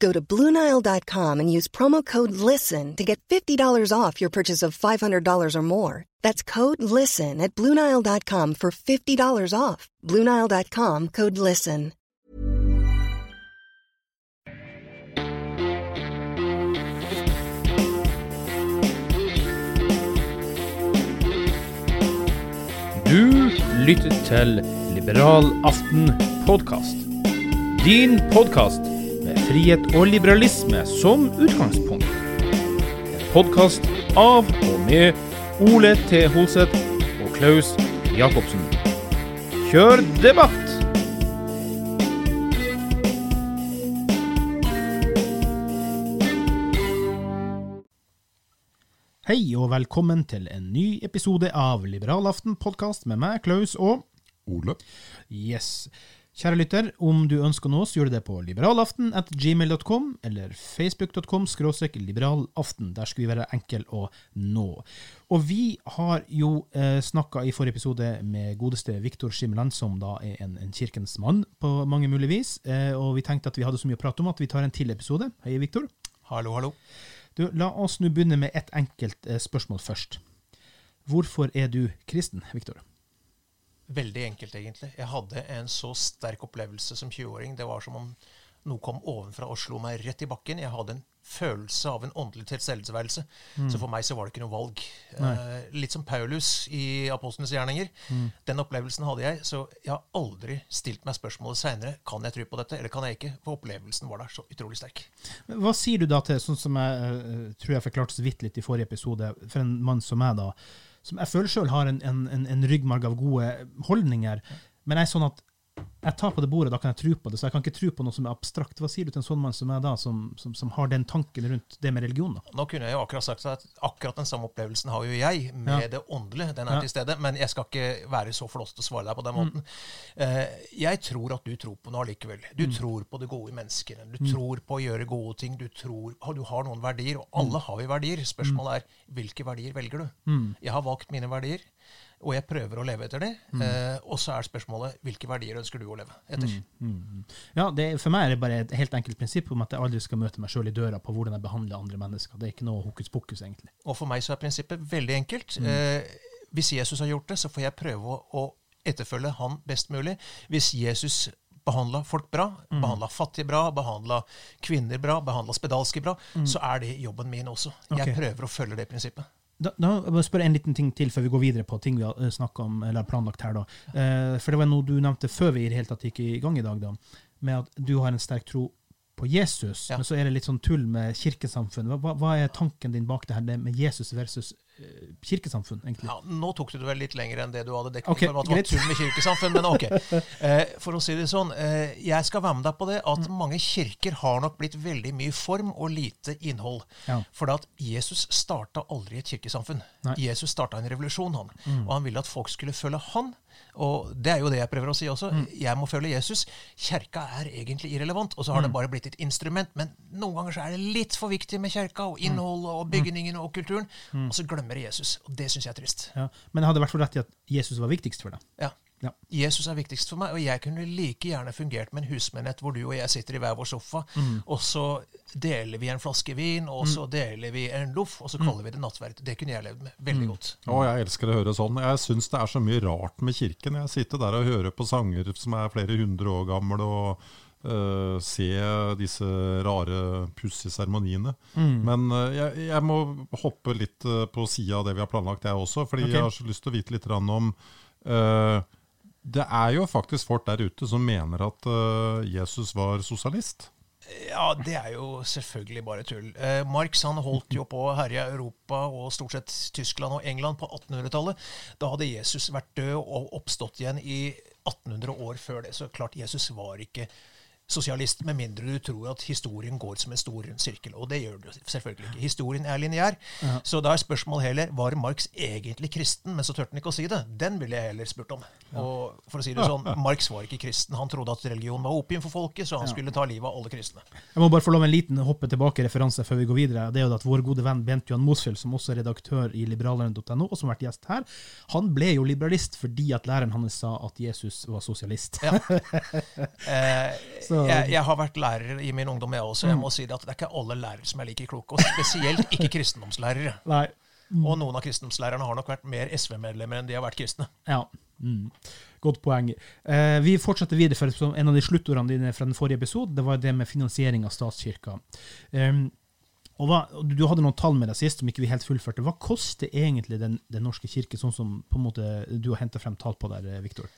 Go to BlueNile.com and use promo code LISTEN to get $50 off your purchase of $500 or more. That's code LISTEN at BlueNile.com for $50 off. BlueNile.com code LISTEN. Du lytter til Liberal aften podkast. Din podkast med frihet og liberalisme som utgangspunkt. En podkast av og med Ole T. Holseth og Klaus Jacobsen. Kjør debatt! Hei og velkommen til en ny episode av Liberalaften podkast med meg, Klaus og Ole. Yes. Kjære lytter, om du ønsker å nå så gjør du det på liberalaften at gmail.com eller facebook.com skråstrek liberalaften. Der skal vi være enkel å nå. Og vi har jo eh, snakka i forrige episode med godeste Viktor Skimmeland, som da er en, en kirkens mann på mange mulige vis. Eh, og vi tenkte at vi hadde så mye å prate om at vi tar en til episode. Hei, Viktor. Hallo, hallo. Du, la oss nå begynne med et enkelt eh, spørsmål først. Hvorfor er du kristen, Viktor? Veldig enkelt, egentlig. Jeg hadde en så sterk opplevelse som 20-åring. Det var som om noe kom ovenfra og slo meg rett i bakken. Jeg hadde en følelse av en åndelig tilstedeværelse. Så for meg så var det ikke noe valg. Eh, litt som Paulus i Apostlenes gjerninger. Den opplevelsen hadde jeg, så jeg har aldri stilt meg spørsmålet seinere kan jeg tro på dette, eller kan jeg ikke? For opplevelsen var der så utrolig sterk. Hva sier du da til, sånn som jeg eh, tror jeg forklarte så vidt litt i forrige episode, for en mann som meg, da, som jeg føler sjøl har en, en, en, en ryggmarg av gode holdninger, men jeg er sånn at jeg tar på det bordet, da kan jeg tro på det, så jeg kan ikke tro på noe som er abstrakt. Hva sier du til en sånn mann som meg da, som, som, som har den tanken rundt det med religion? da? Nå kunne jeg jo akkurat sagt at akkurat den samme opplevelsen har jo jeg med Ja. det åndelige. Den er Ja. til stede. Men jeg skal ikke være så flåst å svare deg på den måten. Eh, jeg tror at du tror på noe allikevel. Du tror på det gode i menneskene. Du tror på å gjøre gode ting. Du tror Du har noen verdier, og alle har vi verdier. Spørsmålet er hvilke verdier velger du? Jeg har valgt mine verdier. Og jeg prøver å leve etter det. Eh, og så er spørsmålet hvilke verdier ønsker du å leve etter? Ja, det, For meg er det bare et helt enkelt prinsipp om at jeg aldri skal møte meg sjøl i døra på hvordan jeg behandler andre mennesker. Det er ikke noe hokus pokus, egentlig. Og for meg så er prinsippet veldig enkelt. Eh, hvis Jesus har gjort det, så får jeg prøve å, å etterfølge han best mulig. Hvis Jesus behandla folk bra, Mm. behandla fattige bra, behandla kvinner bra, behandla spedalske bra, så er det jobben min også. Jeg Mm. Prøver å følge det prinsippet. Da, da jeg spørre en liten ting til før vi går videre på ting vi har snakka om, eller planlagt her. da. Eh, for det var noe du nevnte før vi i det hele tatt gikk i gang i dag, da, med at du har en sterk tro på Jesus, Ja. men så er det litt sånn tull med kirkesamfunn. Hva, hva- er tanken din bak det her det med Jesus versus eh, kirkesamfunn, egentlig. Ja, Nå tok du det vel litt lenger enn det du hadde dekket. okay, for at det var tull med kirkesamfunn, men ok. Eh, for å si det sånn, eh, jeg skal være med deg på det at Mm. mange kirker har nok blitt veldig mye form og lite innhold. Ja. For at Jesus starta aldri et kirkesamfunn. Nei. Mm. Jesus starta en revolusjon, han. Og han ville at folk skulle følge han. Og det er jo det jeg prøver å si også. Mm. Jeg må følge Jesus. Kjerka er egentlig irrelevant, og så har det bare blitt et instrument. Men noen ganger så er det litt for viktig med kjerka og innholdet og bygningene og kulturen, og så glemmer de Jesus. Og det syns jeg er trist. Ja. Men jeg hadde i hvert fall rett i at Jesus var viktigst for deg. Ja. Ja. Jesus er viktigst for meg, og jeg kunne like gjerne fungert med en husmenighet hvor du og jeg sitter i hver vår sofa, og så deler vi en flaske vin, og så deler vi en loff, og så kaller vi det nattverd. Det kunne jeg levd med veldig godt. Å, jeg elsker å høre sånn. Jeg syns det er så mye rart med kirken. Jeg sitter der og hører på sanger som er flere hundre år gamle, og uh, se disse rare, pussige seremoniene. Men uh, jeg, jeg må hoppe litt uh, på sida av det vi har planlagt, jeg også. Fordi okay. jeg har så lyst til å vite litt om eh, Det er jo faktisk folk der ute som mener at Jesus var sosialist. Ja, det er jo selvfølgelig bare tull. Eh, Marx han holdt jo på å herje Europa og stort sett Tyskland og England på 1800-tallet. Da hadde Jesus vært død og oppstått igjen i 1800 år før det. Så klart, Jesus var ikke sosialist, med mindre du tror at historien går som en stor rund sirkel. Og det gjør det selvfølgelig ikke. Historien er lineær. Så da er spørsmålet heller var Marx egentlig kristen, men så turte han ikke å si det. Den ville jeg heller spurt om. Og for å si det sånn, Marx var ikke kristen. Han trodde at religion var opium for folket, så han skulle ta livet av alle kristne. Jeg må bare få lov en liten hoppe tilbake-referanse før vi går videre. Det er jo at Vår gode venn Bent Johan Mosfjell, som også er redaktør i liberaleren.no, og som har vært gjest her, han ble jo liberalist fordi at læreren hans sa at Jesus var sosialist. Ja. Eh, Så- jeg, jeg har vært lærer i min ungdom, jeg også. Jeg Mm. må si det at det er ikke alle lærere som er like kloke, og spesielt ikke kristendomslærere. Nei. Og noen av kristendomslærerne har nok vært mer SV-medlemmer enn de har vært kristne. Ja. Mm. Godt poeng. Eh, vi fortsetter videre, for en av de sluttordene dine fra den forrige episoden, det var det med finansiering av statskirka. Um, og hva, du hadde noen tall med deg sist som ikke vi helt fullførte. Hva koster egentlig Den, den norske kirke, sånn som på en måte du har henta frem tall på der, eh, Viktor?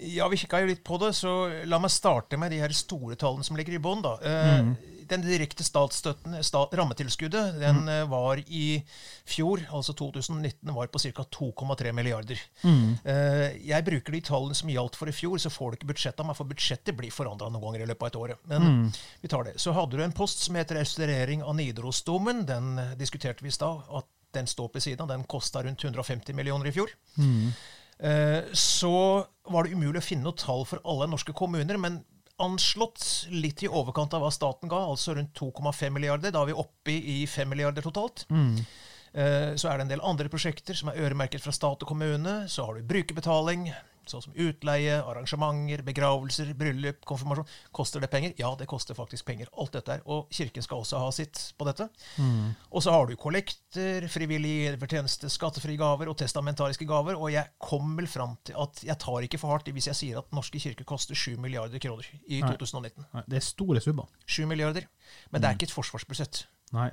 Ja, vi kikka jo litt på det, så la meg starte med de her store tallene som ligger i bånn. Eh, Mm. Den direkte statsstøtten, stat, rammetilskuddet, den mm. var i fjor, altså 2019, var på ca. 2,3 milliarder. Mm. Eh, jeg bruker de tallene som gjaldt for i fjor, så får du ikke budsjettet av meg, for budsjettet blir forandra noen ganger i løpet av et år. Men Mm. vi tar det. Så hadde du en post som heter restaurering av Nidarosdomen. Den eh, diskuterte vi i stad. at Den står på siden av. Den kosta rundt 150 millioner i fjor. Eh, så var det umulig å finne noe tall for alle norske kommuner, men anslått litt i overkant av hva staten ga, altså rundt 2,5 milliarder. Da er vi oppe i 5 milliarder totalt. Mm. Så er det en del andre prosjekter som er øremerket fra stat og kommune. Så har du brukerbetaling, sånn som utleie, arrangementer, begravelser, bryllup, konfirmasjon. Koster det penger? Ja, det koster faktisk penger. Alt dette her. Og Kirken skal også ha sitt på dette. Og så har du kollekter, frivillig fortjeneste, skattefrie gaver og testamentariske gaver. Og jeg kommer fram til at jeg tar ikke for hardt hvis jeg sier at Norske kirke koster 7 milliarder kroner i Nei. 2019. Nei, det er store subber. 7 milliarder. Men det er ikke et forsvarsbudsjett. Nei.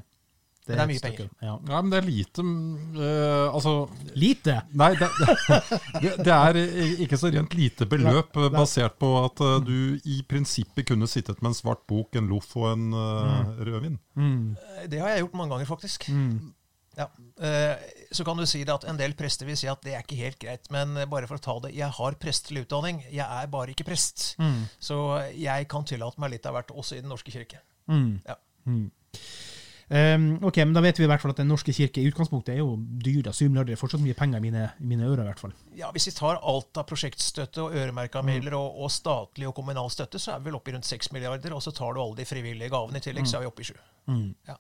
Men det er mye penger. Ja. Ja, men det er lite mm, eh, Altså Lite! Nei, det, det, det er ikke så rent lite beløp, Nei, nei. basert på at uh, du i prinsippet kunne sittet med en svart bok, en loff og en eh, rødvin. Mm. Det har jeg gjort mange ganger, faktisk. Ja. Eh, Så kan du si det at en del prester vil si at det er ikke helt greit, men bare for å ta det Jeg har prestelig utdanning, jeg er bare ikke prest. Så jeg kan tillate meg litt av hvert, også i Den norske kirke. Mm. Ja. Um, ok, men Da vet vi i hvert fall at Den norske kirke i utgangspunktet er jo dyr. da, 7 milliarder er fortsatt mye penger i mine, mine ører. i hvert fall. Ja, Hvis vi tar alt av prosjektstøtte og øremerka midler og, og statlig og kommunal støtte, så er vi vel oppe i rundt 6 milliarder. Og så tar du alle de frivillige gavene i tillegg, så er vi oppe i 7. Ja.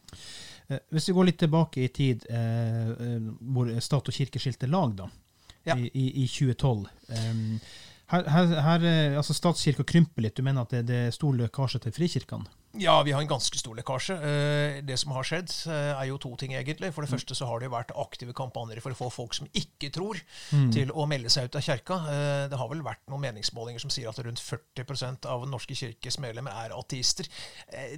Eh, hvis vi går litt tilbake i tid, eh, eh, hvor stat og kirke skilte lag, da, Ja. i, i, i 2012 um, her, her, her, eh, altså Statskirka krymper litt. Du mener at det, det er stor lekkasje til frikirkene? Ja, vi har en ganske stor lekkasje. Eh, Det som har skjedd, eh, er jo to ting, egentlig. For det første så har det jo vært aktive kampanjer for å få folk som ikke tror, til å melde seg ut av kjerka. Eh, Det har vel vært noen meningsmålinger som sier at rundt 40% av Den norske kirkes medlemmer er ateister.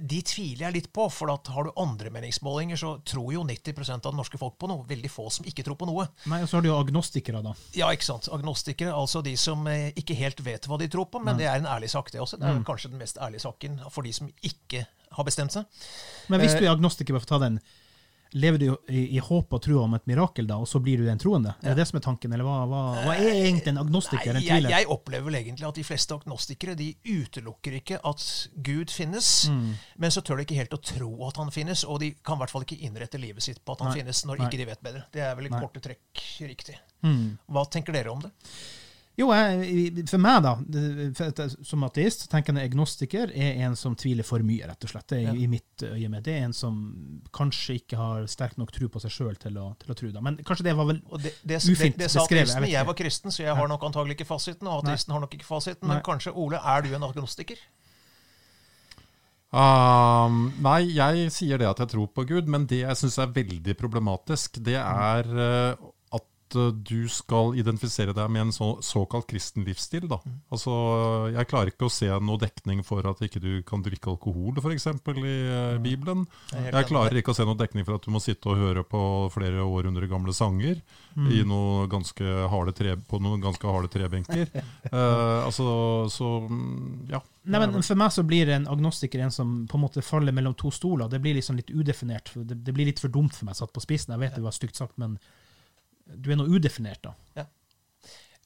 De tviler jeg litt på, for at har du andre meningsmålinger, så tror jo 90% av det norske folk på noe. Veldig få som ikke tror på noe. Nei, og så har du jo agnostikere, da. Ja, ikke sant. Agnostikere, altså de som ikke helt vet hva de tror på, men det er en ærlig sak, det også. Det er kanskje den mest ærlige saken for de som ikke har bestemt seg. Men hvis Eh, du er agnostiker, bare for å ta den lever du i, i håp og tro om et mirakel, da, og så blir du den troende? Er det det som er tanken, eller hva, hva, hva er egentlig en agnostiker? Nei, en jeg, jeg opplever vel egentlig at de fleste agnostikere de utelukker ikke at Gud finnes, Mm. men så tør de ikke helt å tro at han finnes, og de kan i hvert fall ikke innrette livet sitt på at han Nei. finnes, når Nei. ikke de vet bedre. Det er vel i korte trekk riktig. Mm. Hva tenker dere om det? Jo, jeg, for meg, da, som ateist, så tenker jeg agnostiker er en som tviler for mye, rett og slett. Det er Ja. i mitt øye med. Det er en som kanskje ikke har sterk nok tro på seg sjøl til, til å tro det. Men kanskje det var vel det, det, Ufint det, det sa beskrevet, jeg Jeg, var kristen, så jeg har nok antagelig ikke fasiten. Og ateisten har nok ikke fasiten. Nei. Men kanskje, Ole, er du en agnostiker? Um, nei, jeg sier det at jeg tror på Gud, men det jeg syns er veldig problematisk, det er eh, at eh, du skal identifisere deg med en så, såkalt kristen livsstil. Da. Altså, jeg klarer ikke å se noe dekning for at ikke du kan drikke alkohol, f.eks. i eh, Bibelen. Jeg er klarer ikke å se noe dekning for at du må sitte og høre på flere århundre gamle sanger i noe ganske harde tre, på noen ganske harde trebenker. uh, altså, så mm, ja. Nei, men For meg så blir en agnostiker en som på en måte faller mellom to stoler. Det blir liksom litt udefinert. Det, det blir litt for dumt for meg satt på spissen. Jeg vet det var stygt sagt, men du er noe udefinert, da. Ja.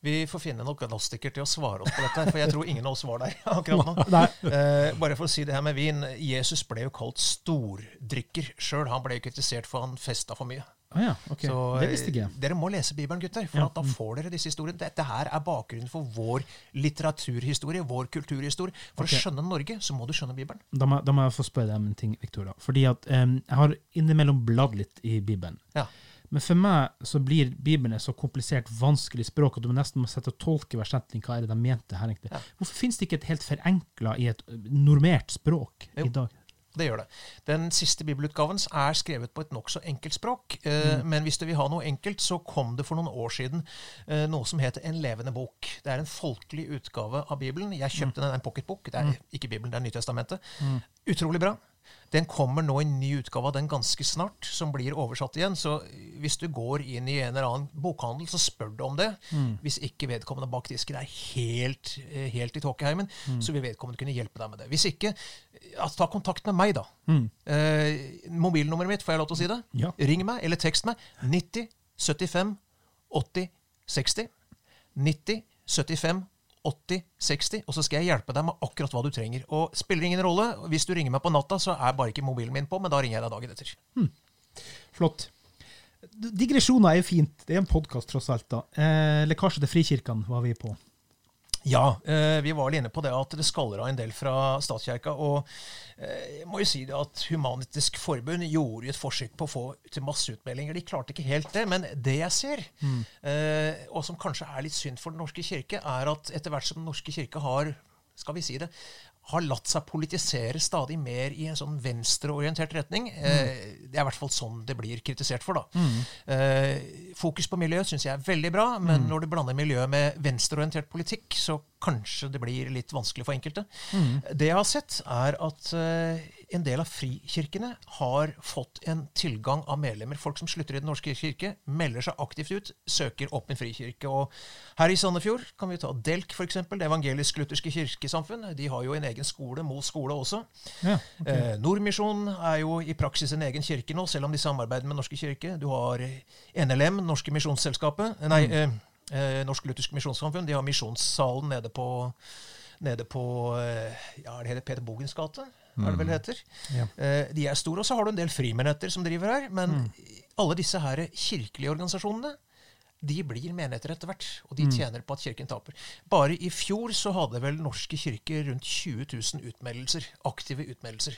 Vi får finne en agnostiker til å svare oss på dette, for jeg tror ingen av oss var der akkurat nå. Eh, bare for å si det her med vin. Jesus ble jo kalt stordrikker sjøl. Han ble jo kritisert for han festa for mye. Ah, ja, ok. Så det visste ikke eh, jeg. dere må lese Bibelen, gutter, for Ja. at da får dere disse historiene. Dette her er bakgrunnen for vår litteraturhistorie, vår kulturhistorie. For okay. å skjønne Norge, så må du skjønne Bibelen. Da må, da må jeg få spørre deg om en ting, Victor. da. Fordi at um, Jeg har innimellom bladd litt i Bibelen. Ja. Men for meg så blir Bibelen et så komplisert, vanskelig språk at du nesten må sette og tolke hver setning. Hva er det de mente her egentlig? Ja. Hvorfor finnes det ikke et helt forenkla i et normert språk Jo. i dag? Det gjør det. Den siste bibelutgaven er skrevet på et nokså enkelt språk. Eh, Mm. Men hvis du vil ha noe enkelt, så kom det for noen år siden eh, noe som heter En levende bok. Det er en folkelig utgave av Bibelen. Jeg kjøpte den, det er en pocketbok. Det er ikke Bibelen, det er Nytestamentet. Utrolig bra. Den kommer nå i en ny utgave av den ganske snart, som blir oversatt igjen. Så hvis du går inn i en eller annen bokhandel, så spør du om det. Hvis ikke vedkommende bak disken er helt, eh, helt i tåkeheimen, så vil vedkommende kunne hjelpe deg med det. Hvis ikke, ja, ta kontakt med meg, da. Eh, mobilnummeret mitt, får jeg lov til å si det? Ja. Ring meg, eller tekst meg. 90 75 80 60. 90 75 80 60, og så skal jeg hjelpe deg med akkurat hva du trenger. Og spiller ingen rolle. Hvis du ringer meg på natta, så er bare ikke mobilen min på, men da ringer jeg deg dagen etter. Flott. Digresjoner er jo fint. Det er en podkast, tross alt. da. Eh, lekkasje til frikirkene var vi på. Ja, eh, vi var vel inne på det at det skaller av en del fra statskirka. Og eh, jeg må jo si det at Human-Etisk Forbund gjorde et forsøk på å få til masseutmeldinger. De klarte ikke helt det. Men det jeg ser, mm. og som kanskje er litt synd for Den norske kirke, er at etter hvert som Den norske kirke har skal vi si det, har latt seg politisere stadig mer i en sånn venstreorientert retning. Mm. det er i hvert fall sånn det blir kritisert for. da. Mm. fokus på miljø syns jeg er veldig bra, men når du blander miljø med venstreorientert politikk, så kanskje det blir litt vanskelig for enkelte. Det jeg har sett, er at eh, en del av frikirkene har fått en tilgang av medlemmer. Folk som slutter i Den norske kirke, melder seg aktivt ut, søker opp en frikirke. Og her i Sandefjord kan vi ta Delk, f.eks. Det evangelisk-lutherske kirkesamfunn. De har jo en egen skole, Mo skole også. Ja, Eh, Nordmisjon er jo i praksis en egen kirke nå, selv om de samarbeider med Norske kirke. Du har eh, NLM, Norske Misjonsselskapet. eh, Nei, mm. eh, Norsk Luthersk Misjonssamfunn. De har misjonssalen nede på, nede på eh, ja, det heter Peter Bogens gate? Er det vel heter? Ja. Eh, de er store. Og så har du en del frimenigheter som driver her. Men alle disse her kirkelige organisasjonene de blir menigheter etter hvert, og de tjener på at kirken taper. Bare i fjor så hadde vel norske kirker rundt 20 000 utmeldelser, aktive utmeldelser.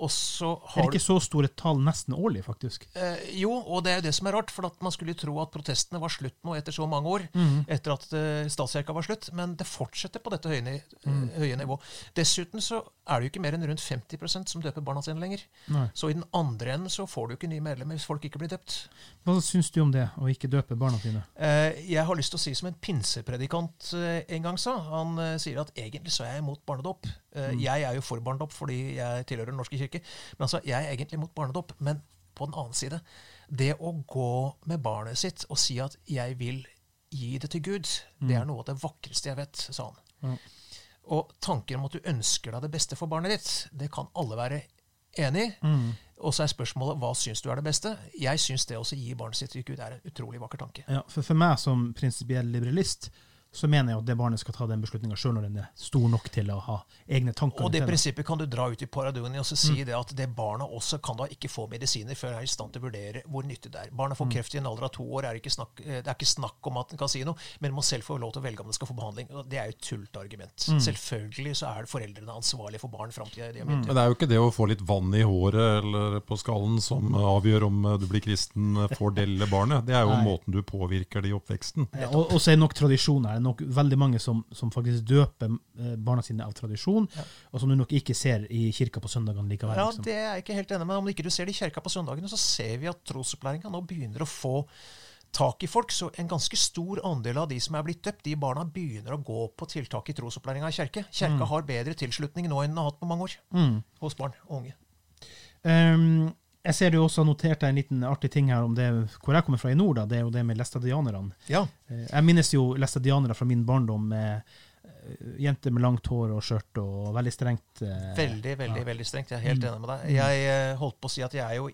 Og så Er det ikke så store tall nesten årlig, faktisk? Eh, jo, og det er jo det som er rart, for at man skulle tro at protestene var slutt nå etter så mange år, etter at eh, statskirka var slutt, men det fortsetter på dette høye, eh, høye nivå. Dessuten så er det jo ikke mer enn rundt 50% som døper barna sine lenger. Nei. Så i den andre enden så får du ikke nye medlemmer hvis folk ikke blir døpt. Hva syns du om det, å ikke døpe barna sine? Eh, jeg har lyst til å si som en pinsepredikant eh, en gang sa. Han eh, sier at egentlig så er jeg imot barnedåp. Eh, Jeg er jo for barnedåp fordi jeg tilhører Den norske kirke. Men altså, jeg er egentlig mot barnedåp. Men på den annen side, det å gå med barnet sitt og si at 'jeg vil gi det til Gud', det er noe av det vakreste jeg vet, sa han. Og tanken om at du ønsker deg det beste for barnet ditt, det kan alle være Enig. Og så er spørsmålet hva syns du er det beste? Jeg syns det å gi barnet sitt til Gud er en utrolig vakker tanke. Ja, for, for meg som prinsipiell liberalist, så mener jeg at det barnet skal ta den beslutninga sjøl når den er stor nok til å ha egne tanker. Og det prinsippet kan du dra ut i paradoni og så si det at det barnet også kan da ikke få medisiner før det er i stand til å vurdere hvor nyttig det er. Barnet får kreft i en alder av to år, er snakk, eh, det er ikke snakk om at den kan si noe, men må selv få lov til å velge om den skal få behandling. Og det er jo et tullete argument. Selvfølgelig så er foreldrene ansvarlige for barn fram til de er myndige. Men det er jo ikke det å få litt vann i håret eller på skallen som avgjør om du blir kristen for det lille barnet. Det er jo Nei. måten du påvirker det i oppveksten. Ja, og, og så er nok tradisjoner. Det er nok veldig mange som, som faktisk døper eh, barna sine av tradisjon, og som du nok ikke ser i kirka på søndagene likevel. Ja, liksom. det er jeg ikke helt enig med. Om ikke du ser det i kirka på søndagene, så ser vi at trosopplæringa nå begynner å få tak i folk. Så en ganske stor andel av de som er blitt døpt, de barna begynner å gå på tiltak i trosopplæringa i kirke. Kirka mm. har bedre tilslutning nå enn den har hatt på mange år hos barn og unge. Ehm, jeg ser du også har notert deg en liten artig ting her om det hvor jeg kommer fra i nord. da, Det er jo det med læstadianerne. Ja. Eh, Jeg minnes jo læstadianere fra min barndom med eh, jenter med langt hår og skjørt og veldig strengt. eh, Veldig, veldig ja. veldig strengt. Jeg er helt enig med deg. Jeg holdt på å si at jeg er jo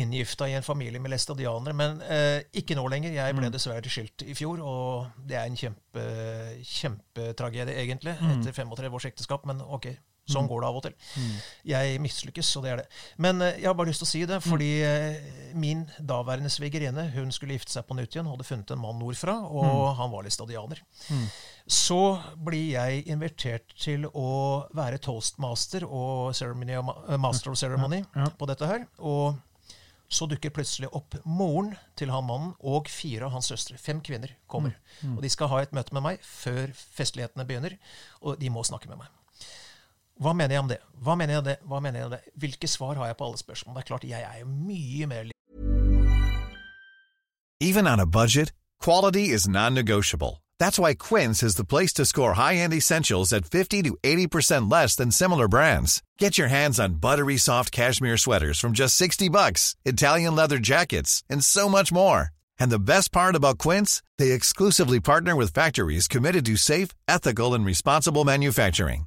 inngifta i en familie med læstadianere, men eh, ikke nå lenger. Jeg ble dessverre skilt i fjor, og det er en kjempe, kjempetragedie, egentlig, etter 35 års ekteskap. Men ok, sånn går det av og til. Jeg mislykkes, og det er det. Men eh, jeg har bare lyst til å si det, fordi eh, min daværende svigerinne hun skulle gifte seg på nytt igjen, hadde funnet en mann nordfra, og han var læstadianer. Så blir jeg invitert til å være toastmaster og ceremony, eh, master of ceremony Ja. på dette her. Og så dukker plutselig opp moren til han mannen og fire av hans søstre. Fem kvinner kommer. Og de skal ha et møte med meg før festlighetene begynner, og de må snakke med meg. Hva mener jeg om det? Hva mener jeg om det? Hva mener jeg om det? Hvilke svar har jeg på alle spørsmål? Det er klart, jeg er jo mye mer Even on a budget, quality is non-negotiable. That's why Quince is the place to score high-end essentials at 50 to 80% less than similar brands. Get your hands on buttery soft cashmere sweaters from just 60 bucks, Italian leather jackets, and so much more. And the best part about Quince, they exclusively partner with factories committed to safe, ethical, and responsible manufacturing.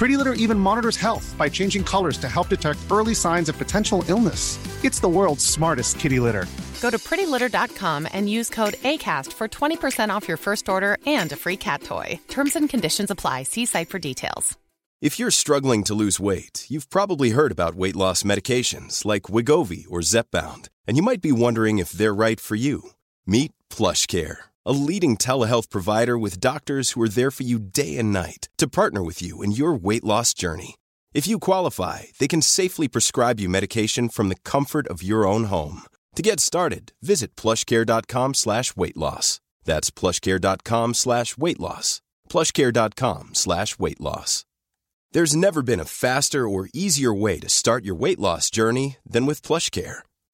Pretty Litter even monitors health by changing colors to help detect early signs of potential illness. It's the world's smartest kitty litter. Go to prettylitter.com and use code ACAST for 20% off your first order and a free cat toy. Terms and conditions apply. See site for details. If you're struggling to lose weight, you've probably heard about weight loss medications like Wigovi or Zepbound, and you might be wondering if they're right for you. Meet PlushCare, a leading telehealth provider with doctors who are there for you day and night to partner with you in your weight loss journey. If you qualify, they can safely prescribe you medication from the comfort of your own home. To get started, visit plushcare.com slash weight loss. That's plushcare.com slash weight loss. plushcare.com slash weight loss. There's never been a faster or easier way to start your weight loss journey than with PlushCare.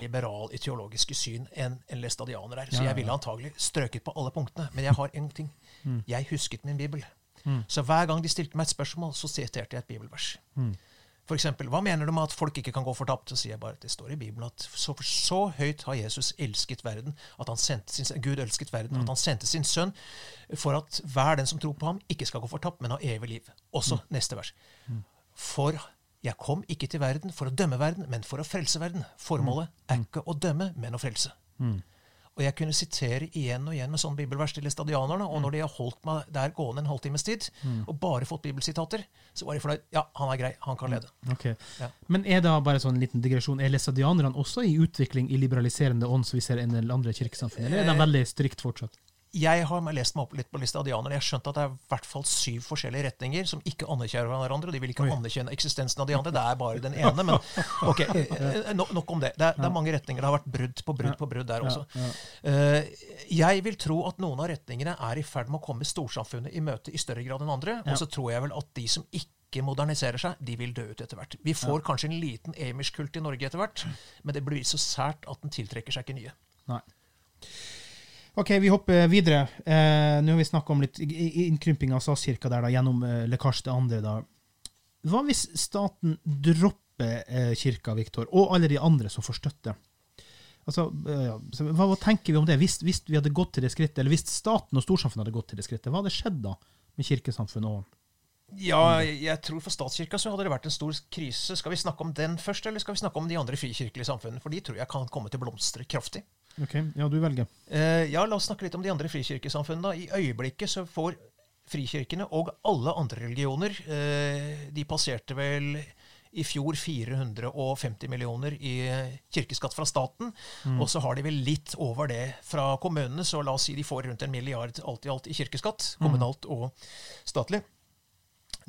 Liberal i teologiske syn enn en læstadianer er. Så jeg ville antagelig strøket på alle punktene. Men jeg har en ting. Jeg husket min bibel. Så hver gang de stilte meg et spørsmål, så siterte jeg et bibelvers. For eksempel, hva mener du med at folk ikke kan gå fortapt? Så sier jeg bare at det står i Bibelen at så, så høyt har Jesus elsket verden, at han sendte sin, Gud elsket verden, at han sendte sin sønn for at hver den som tror på ham, ikke skal gå fortapt, men ha evig liv. Også neste vers. For jeg kom ikke til verden for å dømme verden, men for å frelse verden. Formålet er ikke å dømme, men å frelse. Og jeg kunne sitere igjen og igjen med sånne bibelvers til stadianerne, og når de har holdt meg der gående en halvtimes tid, og bare fått bibelsitater, så var de fornøyd. Ja, han er grei, han kan lede. Ok. Ja. Men er da bare sånn liten digresjon, er læstadianerne også i utvikling i liberaliserende ånd, som vi ser en del andre kirkesamfunn, eller er de veldig strikt fortsatt? Jeg har lest meg opp litt på Listadianerne. Jeg har skjønt at det er i hvert fall syv forskjellige retninger som ikke anerkjenner hverandre. og De vil ikke anerkjenne eksistensen av de andre. Det er bare den ene. Men ok, eh, nok om det. Det er, det er mange retninger. Det har vært brudd på brudd på brudd der også. Uh, jeg vil tro at noen av retningene er i ferd med å komme storsamfunnet i møte i større grad enn andre. Og så tror jeg vel at de som ikke moderniserer seg, de vil dø ut etter hvert. Vi får kanskje en liten amish-kult i Norge etter hvert, men det blir så sært at den tiltrekker seg ikke nye. Nei. Ok, vi hopper videre. Eh, Nå har vi snakka om litt innkrymping av statskirka der, da, gjennom eh, lekkasje til andre. da. Hva hvis staten dropper eh, kirka, Viktor, og alle de andre som får støtte? Altså, eh, hva, hva, tenker vi om det? Hvis, hvis, vi hadde gått til det skrittet, eller hvis staten og storsamfunnet hadde gått til det skrittet, hva hadde skjedd da med kirkesamfunnet? og ja, jeg tror for statskirka så hadde det vært en stor krise. Skal vi snakke om den først, eller skal vi snakke om de andre frikirkelige samfunnene? For de tror jeg kan komme til å blomstre kraftig. Ok, Ja, du velger. Eh, ja, la oss snakke litt om de andre frikirkesamfunnene. I øyeblikket så får frikirkene og alle andre religioner eh, De passerte vel i fjor 450 millioner i kirkeskatt fra staten. Mm. Og så har de vel litt over det fra kommunene, så la oss si de får rundt en milliard alt i alt i kirkeskatt. Mm. Kommunalt og statlig.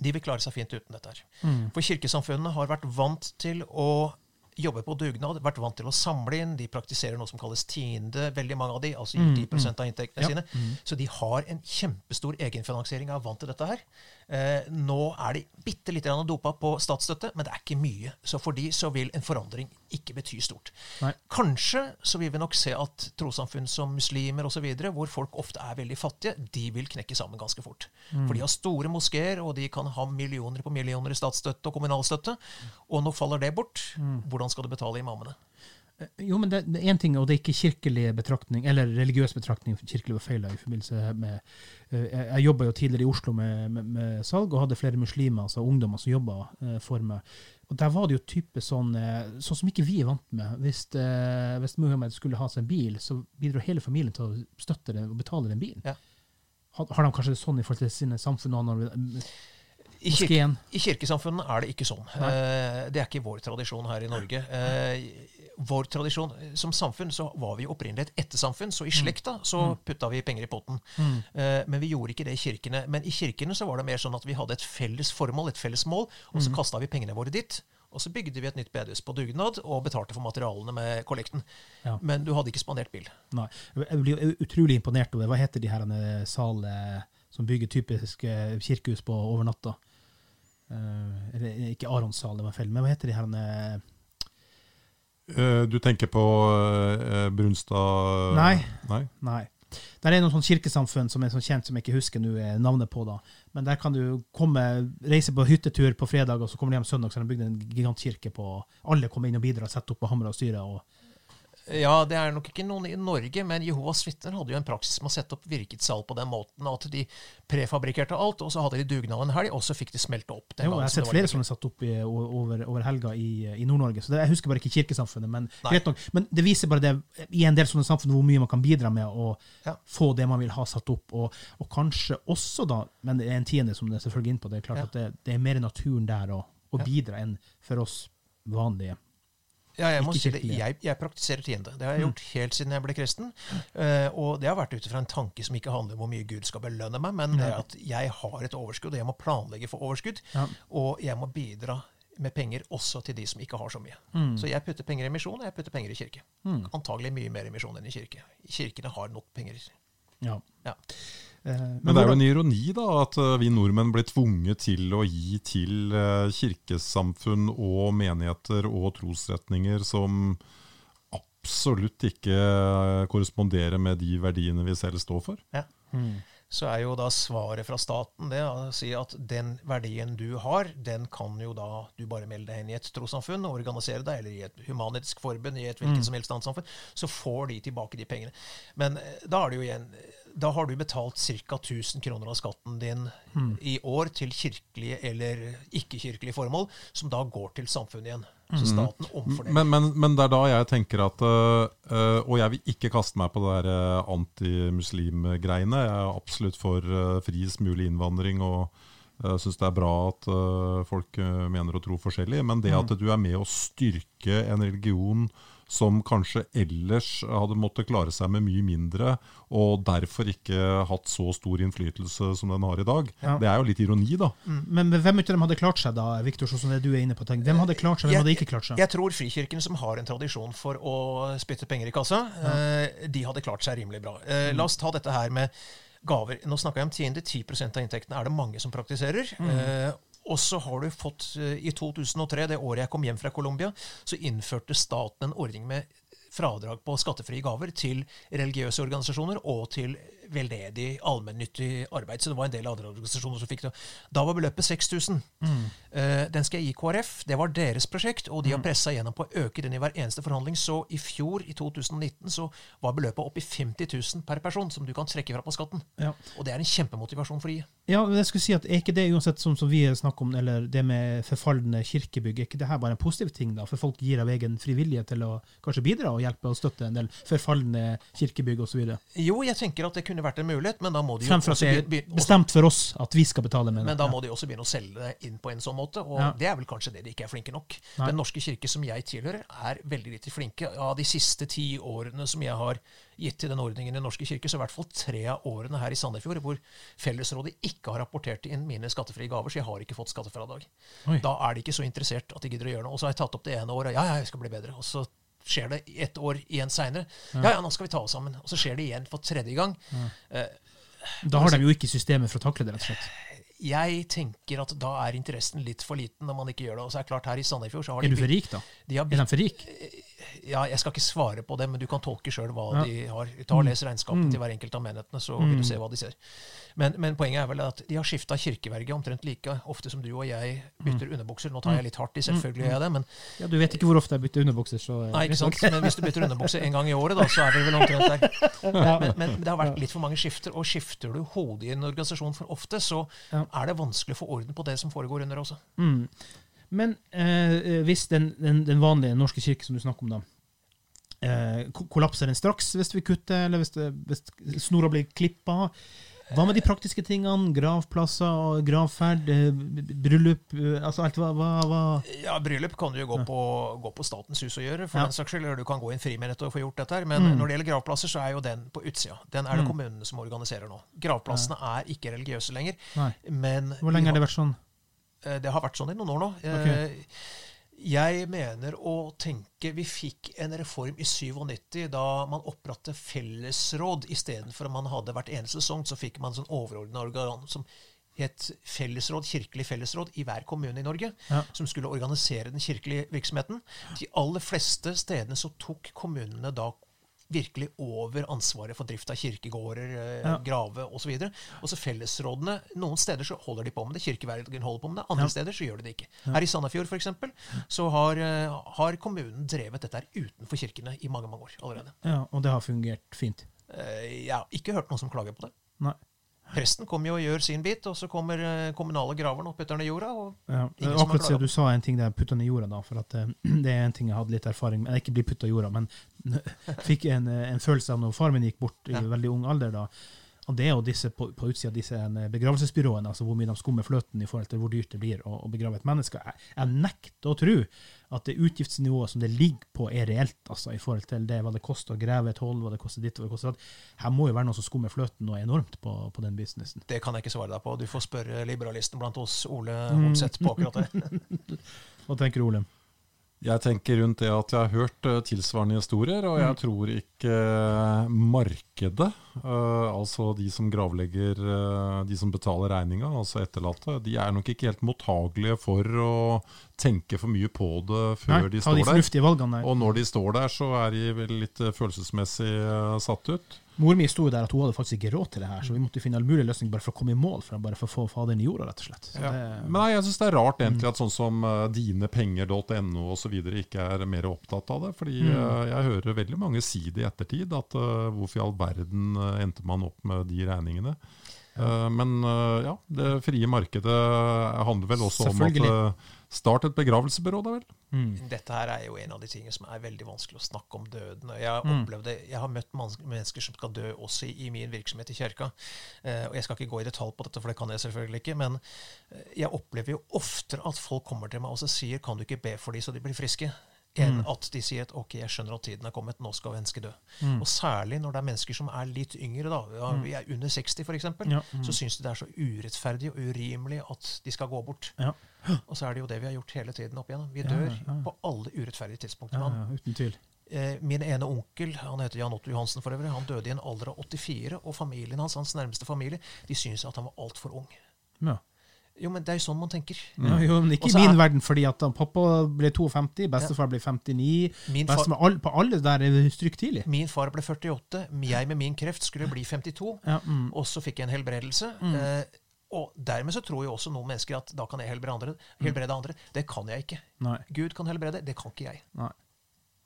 De vil klare seg fint uten dette. her. Mm. For kirkesamfunnene har vært vant til å jobber på dugnad, vært vant til å samle inn. De praktiserer noe som kalles tiende, veldig mange av de, altså gir 10 mm, mm. av inntektene ja. sine. Mm. Så de har en kjempestor egenfinansiering av vant til dette her. Eh, nå er de bitte litt dopa på statsstøtte, men det er ikke mye. Så for de så vil en forandring ikke bety stort. Nei. Kanskje så vil vi nok se at trossamfunn som muslimer osv., hvor folk ofte er veldig fattige, de vil knekke sammen ganske fort. Mm. For de har store moskeer, og de kan ha millioner på millioner i statsstøtte og kommunalstøtte. Og nå faller det bort. Mm. Hvordan skal du betale imamene? Eh, jo, men det, er én ting, og det er ikke kirkelig betraktning, eller religiøs betraktning, kirkelig var feil i forbindelse med uh, Jeg jobba jo tidligere i Oslo med, med, med, salg, og hadde flere muslimer, altså ungdommer, som jobba uh, for meg. Og Der var det jo type sånn sånn som ikke vi er vant med. Hvis, hvis Muhammed skulle ha seg en bil, så bidro hele familien til å støtte det og betale den bilen. Ja. Har, har, de kanskje det sånn i forhold til sine samfunn? og i, kirke, I kirkesamfunnene er det ikke sånn. Uh, det er ikke vår tradisjon her i Norge. Uh, vår tradisjon eh, som samfunn så var vi opprinnelig et ettersamfunn. Så i mm. slekta så mm. putta vi penger i potten. Mm. Uh, men vi gjorde ikke det i kirkene. Men i kirkene så var det mer sånn at vi hadde et felles formål, et felles mål, og så mm. kasta vi pengene våre dit. Og så bygde vi et nytt bedehus på dugnad og betalte for materialene med kollekten. Ja. Men du hadde ikke spandert bil. Nei. Jeg blir utrolig imponert over Hva heter de her salene som bygger typiske kirkehus på over natta? Uh, ikke Aronssal, det var feil. Men hva heter de her uh, Du tenker på Brunstad Nei. Nei. Nei. Der er noen sånn kirkesamfunn som er så kjent som jeg ikke husker nå navnet på. da. Men der kan du komme, reise på hyttetur på fredag, og så kommer de hjem søndag, så har de bygd en gigantkirke på Alle kommer inn og bidrar, setter opp og hamrer og styrer. og ja, det er nok ikke noen i Norge, men Jehovas vitner hadde jo en praksis med å sette opp virket sal på den måten at de prefabrikkerte alt, og så hadde de dugnad en helg, og så fikk de smelte opp. Jo, jeg har sett flere som er satt opp i, over, over, helga i, i Nord-Norge, så det, jeg husker bare ikke kirkesamfunnet. Men, nok, men det viser bare det i en del sånne samfunn hvor mye man kan bidra med å ja. få det man vil ha satt opp, og, og, kanskje også da, men det er en tiende som det er selvfølgelig inn på, det er klart ja. at det, det, er mer naturen der å, å bidra enn for oss vanlige. Ja, jeg må si det. Jeg, jeg, praktiserer tiende. Det har jeg mm. gjort helt siden jeg ble kristen. Uh, og det har vært ut fra en tanke som ikke handler om hvor mye Gud skal belønne meg, men det er at jeg har et overskudd, og jeg må planlegge for overskudd. Og jeg må bidra med penger også til de som ikke har så mye. Mm. Så jeg putter penger i misjon, og jeg putter penger i kirke. Mm. Antagelig mye mer i misjon enn i kirke. Kirkene har nok penger. Ja. ja. Eh, men, det er jo en ironi da, at eh, vi nordmenn blir tvunget til å gi til eh, kirkesamfunn og menigheter og trosretninger som absolutt ikke korresponderer med de verdiene vi selv står for. Ja. Mm. Så er jo da svaret fra staten det å si at den verdien du har, den kan jo da du bare melde deg inn i et trossamfunn og organisere deg, eller i et humanitisk forbund, i et hvilket mm. som helst annet samfunn, så får de tilbake de pengene. Men da er det jo igjen da har du betalt ca. 1000 kroner av skatten din mm. i år til kirkelige eller ikke-kirkelige formål, som da går til samfunnet igjen. Så hmm. staten omfordeler. Men, men, men, det er da jeg tenker at øh, Og jeg vil ikke kaste meg på det der uh, antimuslimgreiene. Jeg er absolutt for øh, friest mulig innvandring og øh, syns det er bra at folk mener å tro forskjellig. Men det hmm. at du er med å styrke en religion som kanskje ellers hadde måttet klare seg med mye mindre, og derfor ikke hatt så stor innflytelse som den har i dag. Ja. Det er jo litt ironi, da. Men hvem av dem hadde klart seg, da, Viktor, sånn som det du er inne på? Tenk. Hvem hadde klart seg, hvem hadde ikke klart seg? Jeg tror Frikirken, som har en tradisjon for å spytte penger i kassa, eh, de hadde klart seg rimelig bra. Eh, La oss ta dette her med gaver. Nå snakka jeg om 10-10 av inntektene er det mange som praktiserer. Eh, og så har du fått, eh, i 2003, det året jeg kom hjem fra Colombia, så innførte staten en ordning med fradrag på skattefrie gaver til religiøse organisasjoner og til veldedig, allmennyttig arbeid. Så det var en del andre organisasjoner som fikk det. Da var beløpet 6000. Mm. den skal jeg gi KrF. Det var deres prosjekt, og de har pressa gjennom på å øke den i hver eneste forhandling. Så i fjor, i 2019, så var beløpet opp i 50 000 per person, som du kan trekke fra på skatten. Ja. Og det er en kjempemotivasjon for å gi. Ja, men jeg skulle si at Er ikke det uansett som, som vi snakker om, eller det med forfalne kirkebygg, er ikke det her bare en positiv ting? da? For folk gir av egen frivillighet til å kanskje bidra og hjelpe og støtte en del forfalne kirkebygg osv. Jo, jeg tenker at det kunne vært en mulighet, men da må de jo Fremfor at det er bestemt for oss at vi skal betale med det. Men da må de også begynne å selge det inn på en sånn måte, og Ja. det er vel kanskje det de ikke er flinke nok. Nei. Den norske kirke som jeg tilhører, er veldig lite flinke. Av de siste ti årene som jeg har gitt til den ordningen i Den norske kirke, så i hvert fall tre av årene her i Sandefjord hvor Fellesrådet ikke har rapportert inn mine skattefrie gaver, så jeg har ikke fått skattefradrag. Oi. Da er de ikke så interessert at de gidder å gjøre noe. Og så har jeg tatt opp det ene året. Ja, ja, jeg skal bli bedre. Og så skjer det ett år igjen seinere. Ja, ja, nå skal vi ta oss sammen. Og så skjer det igjen for tredje gang. Eh, Da har de jo ikke systemet for å takle det, rett og slett. jeg tenker at da er interessen litt for liten når man ikke gjør det. Og så er det klart her i Sandefjord så har de Er du for rik, da? De Er de for rik? Ja, jeg skal ikke svare på det, men du kan tolke sjøl hva Ja. de har. Ta og Les regnskapet Mm. til hver enkelt av menighetene, så vil du se hva de ser. Men, men poenget er vel at de har skifta kirkeverge omtrent like ofte som du og jeg bytter Mm. underbukser. Nå tar jeg litt hardt i, selvfølgelig gjør jeg det, men, Ja, Du vet ikke hvor ofte jeg bytter underbukser, så eh, nei, ikke sant? men hvis du bytter underbukse en gang i året, da, så er vi vel omtrent der. Men, men det har vært litt for mange skifter, og skifter du hodet i en organisasjon for ofte, så er det vanskelig å få orden på det som foregår under også. Mm. Men eh, hvis den, den, den vanlige norske kirke som du snakker om, da eh, Kollapser den straks hvis vi kutter, eller hvis, det, hvis snora blir klippa? Hva med de praktiske tingene? Gravplasser, gravferd, eh, bryllup eh, Altså alt hva, hva, Ja, Bryllup kan du jo gå, på, gå på Statens hus og gjøre, for Ja. den saks skyld. Eller du kan gå i en frimenighet og få gjort dette her. Men Mm. når det gjelder gravplasser, så er jo den på utsida. Den er det kommunene som organiserer nå. Gravplassene er ikke religiøse lenger. Nei. Men Hvor lenge har det vært sånn? Eh, Det har vært sånn i noen år nå. Okay. Jeg mener å tenke Vi fikk en reform i 97 da man opprettet fellesråd. Istedenfor at man hadde hvert eneste sesong, så fikk man sånn overordna organ som het fellesråd, kirkelig fellesråd i hver kommune i Norge, Ja. som skulle organisere den kirkelige virksomheten. De aller fleste stedene så tok kommunene da virkelig over ansvaret for drift av kirkegårder, eh, Ja. grave osv. Og så fellesrådene Noen steder så holder de på med det, kirkevergen holder på med det, andre Ja. steder så gjør de det ikke. Her i Sandefjord f.eks. så har, eh, har kommunen drevet dette her utenfor kirkene i mange mange år allerede. Ja, og det har fungert fint? Eh, Jeg har ikke hørt noen som klager på det. Nei. Presten kommer jo og gjør sin bit, og så kommer eh, kommunale graveren og putter den i jorda. og Ja, akkurat siden du sa en ting der, putta den i jorda, da, for at eh, det er en ting jeg hadde litt erfaring med. Jeg ikke bli putta i jorda, men fikk en, eh, en følelse av når far min gikk bort i Ja. veldig ung alder. da, og det er jo disse på, på utsida av disse begravelsesbyråene, altså hvor mye de skummer fløten i forhold til hvor dyrt det blir å, å begrave et menneske. Jeg, jeg nekter å tro at det utgiftsnivået som det ligger på, er reelt, altså i forhold til det hva det koster å grave et hull, hva det koster ditt, hva det koster datt. Her må jo være noe som skummer fløten noe enormt på, på den businessen. Det kan jeg ikke svare deg på. Du får spørre liberalisten blant oss, Ole Mm. Homseth, på akkurat det. Hva tenker du, Ole? Jeg tenker rundt det at jeg har hørt uh, tilsvarende historier, og Mm. jeg tror ikke eh, markedet, uh, altså de som gravlegger, de som betaler regninga, altså etterlatte, de er nok ikke helt mottagelige for å tenke for mye på det før Nei, de står de der. der. Og når de står der, så er de vel litt følelsesmessig satt ut. Mor mi sto der at hun hadde faktisk ikke råd til det her, så vi måtte finne all mulig løsning bare for å komme i mål, for bare for å få faderen i jorda, rett og slett. Så Ja. det, Men nei, jeg syns det er rart egentlig at sånn som uh, dinepenger.no osv. ikke er mer opptatt av det. Fordi Mm. uh, jeg hører veldig mange si det i ettertid, at uh, hvorfor i all verden eh, endte man opp med de regningene. Eh, men eh, ja, det frie markedet handler vel også om at Start et begravelsebyrå, da vel. mm. Dette her er jo en av de tingene som er veldig vanskelig å snakke om døden. Jeg har Mm. opplevd jeg har møtt mennesker som skal dø også i, i min virksomhet i kirka. Eh, og jeg skal ikke gå i detalj på dette, for det kan jeg selvfølgelig ikke. Men eh, jeg opplever jo oftere at folk kommer til meg og så sier kan du ikke be for dem så de blir friske. Enn at de sier at ok, jeg skjønner at tiden er kommet, nå skal mennesket dø. Og særlig når det er mennesker som er litt yngre, da, vi er under 60 f.eks., Ja. så syns de det er så urettferdig og urimelig at de skal gå bort. Ja. Og så er det jo det vi har gjort hele tiden opp igjennom. Vi dør på alle urettferdige tidspunkter. Ja, ja, uten tvil. Eh, Min ene onkel, han heter Jan Otto Johansen for øvrig, han døde i en alder av 84, og familien hans, hans nærmeste familie, de syntes at han var altfor ung. Ja. Jo, men det er jo sånn man tenker. Ja, jo, men ikke i min er- verden, fordi at pappa ble 52, bestefar ble 59 Min far- all, På alle der er det stryk tidlig. Min far ble 48, jeg med min kreft skulle bli 52, Ja, mm. og så fikk jeg en helbredelse. Eh, og dermed så tror jo også noen mennesker at da kan jeg helbrede andre. helbrede andre. Det kan jeg ikke. Nei. Gud kan helbrede, det kan ikke jeg. Nei.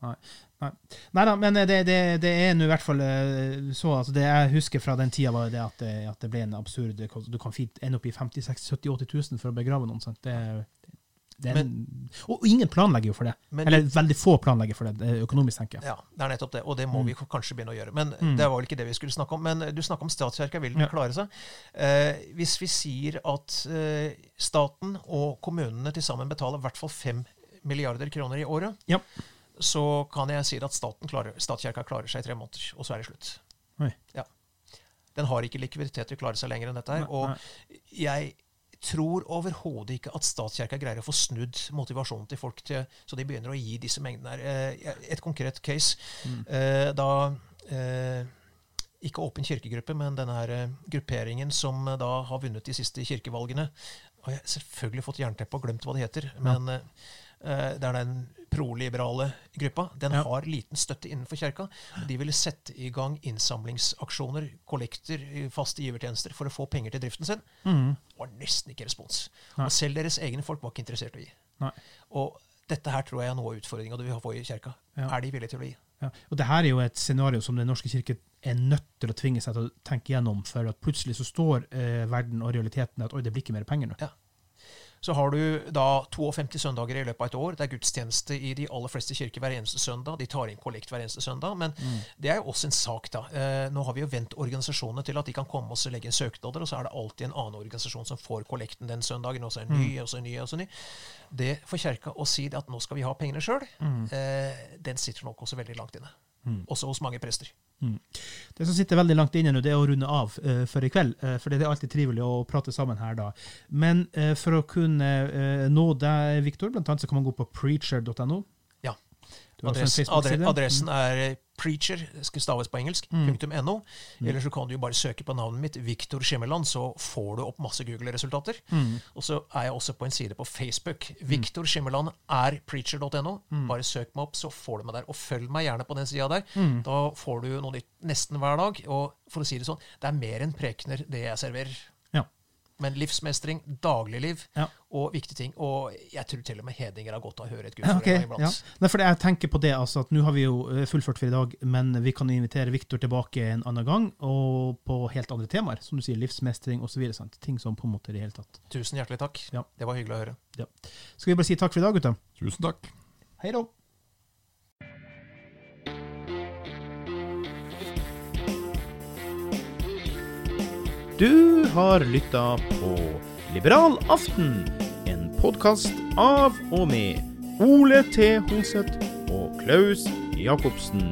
Nei. Nei. Neida, men det, det, det er nå i hvert fall eh, så altså Det jeg husker fra den tida, var det at det, at det ble en absurd Du kan fint ende opp i 50 60 70 80 000 for å begrave noen. Sant? Det, det er en, og ingen planlegger jo for det. Men- Eller veldig få planlegger for det, eh, økonomisk, tenker jeg. Ja, det er nettopp det, og det må Mm. vi kanskje begynne å gjøre. Men det var vel ikke det vi skulle snakke om. Men du snakker om statskirka, vil den Ja. klare seg? Eh, hvis vi sier at eh, staten og kommunene til sammen betaler i hvert fall 5 milliarder kroner i året, Ja. Så kan jeg si at klarer, statskirka klarer seg i tre måneder, og så er det slutt. Oi. Ja. Den har ikke likviditet til å klare seg lenger enn dette her. Nei, Og jeg tror overhodet ikke at statskirka greier å få snudd motivasjonen til folk til, så de begynner å gi disse mengdene her. Eh, Et konkret case. Mm. eh, Da eh, ikke Åpen kirkegruppe, men denne her grupperingen som da har vunnet de siste kirkevalgene. Har jeg selvfølgelig fått jernteppe og glemt hva det heter. Men det er den proliberale gruppa. Den Ja. har liten støtte innenfor kirka. De ville sette i gang innsamlingsaksjoner, kollekter, faste givertjenester for å få penger til driften sin. Mm. Det var nesten ikke respons. Nei. Og selv deres egne folk var ikke interessert i å gi. Nei. Og dette her tror jeg er noe av utfordringa du vil få i kirka. Ja. Er de villige til å gi? Ja. Og det her er jo et scenario som Den norske kirke er nødt til å tvinge seg til å tenke gjennom, for at plutselig så står eh, verden og realiteten at oi, det blir ikke mer penger nå. Ja. Så har du da 52 søndager i løpet av et år. Det er gudstjeneste i de aller fleste kirker hver eneste søndag. De tar inn kollekt hver eneste søndag. Men det er jo også en sak, da. Eh, nå har vi jo vendt organisasjonene til at de kan komme og legge inn søknader, og så er det alltid en annen organisasjon som får kollekten den søndagen, og så en ny, og så en ny, og så ny. Det for kirka å si det at nå skal vi ha pengene sjøl, eh, den sitter nok også veldig langt inne. Også hos mange prester. Det som sitter veldig langt inne nå, det er å runde av uh, for i kveld. Uh, for det er alltid trivelig å prate sammen her da. Men uh, for å kunne nå deg, Viktor, annet så kan man gå på preacher.no. Ja. Du har også en Adress, adressen er preacher, skal staves på engelsk, Mm. .no. Eller så kan du jo bare søke på navnet mitt, Viktor Skimmeland, så får du opp masse Google-resultater. Og så er jeg også på en side på Facebook. Viktor Skimmeland er preacher.no. Bare søk meg opp, så får du meg der. Og følg meg gjerne på den sida der. Da får du noe nytt nesten hver dag. Og for å si det sånn, det er mer enn prekener, det jeg serverer. Men livsmestring, dagligliv Ja. og viktige ting. Og jeg tror til og med hedinger har godt av å høre et gudsord okay, ja. Nei, for jeg tenker på det, altså at nå har vi jo eh, fullført for i dag, men vi kan invitere Viktor tilbake en annen gang, og på helt andre temaer, som du sier, livsmestring osv. Ting som på en måte i det hele tatt. Tusen hjertelig takk. Ja. Det var hyggelig å høre. Ja. Skal vi bare si takk for i dag, gutta? Tusen takk. Hei da! Du har lytta på Liberal aften, en podkast av og med Ole T. Hoseth og Klaus Jacobsen.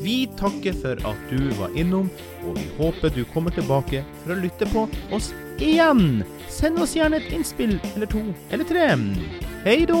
Vi takker for at du var innom, og vi håper du kommer tilbake for å lytte på oss igjen. Send oss gjerne et innspill eller to eller tre. Hei da!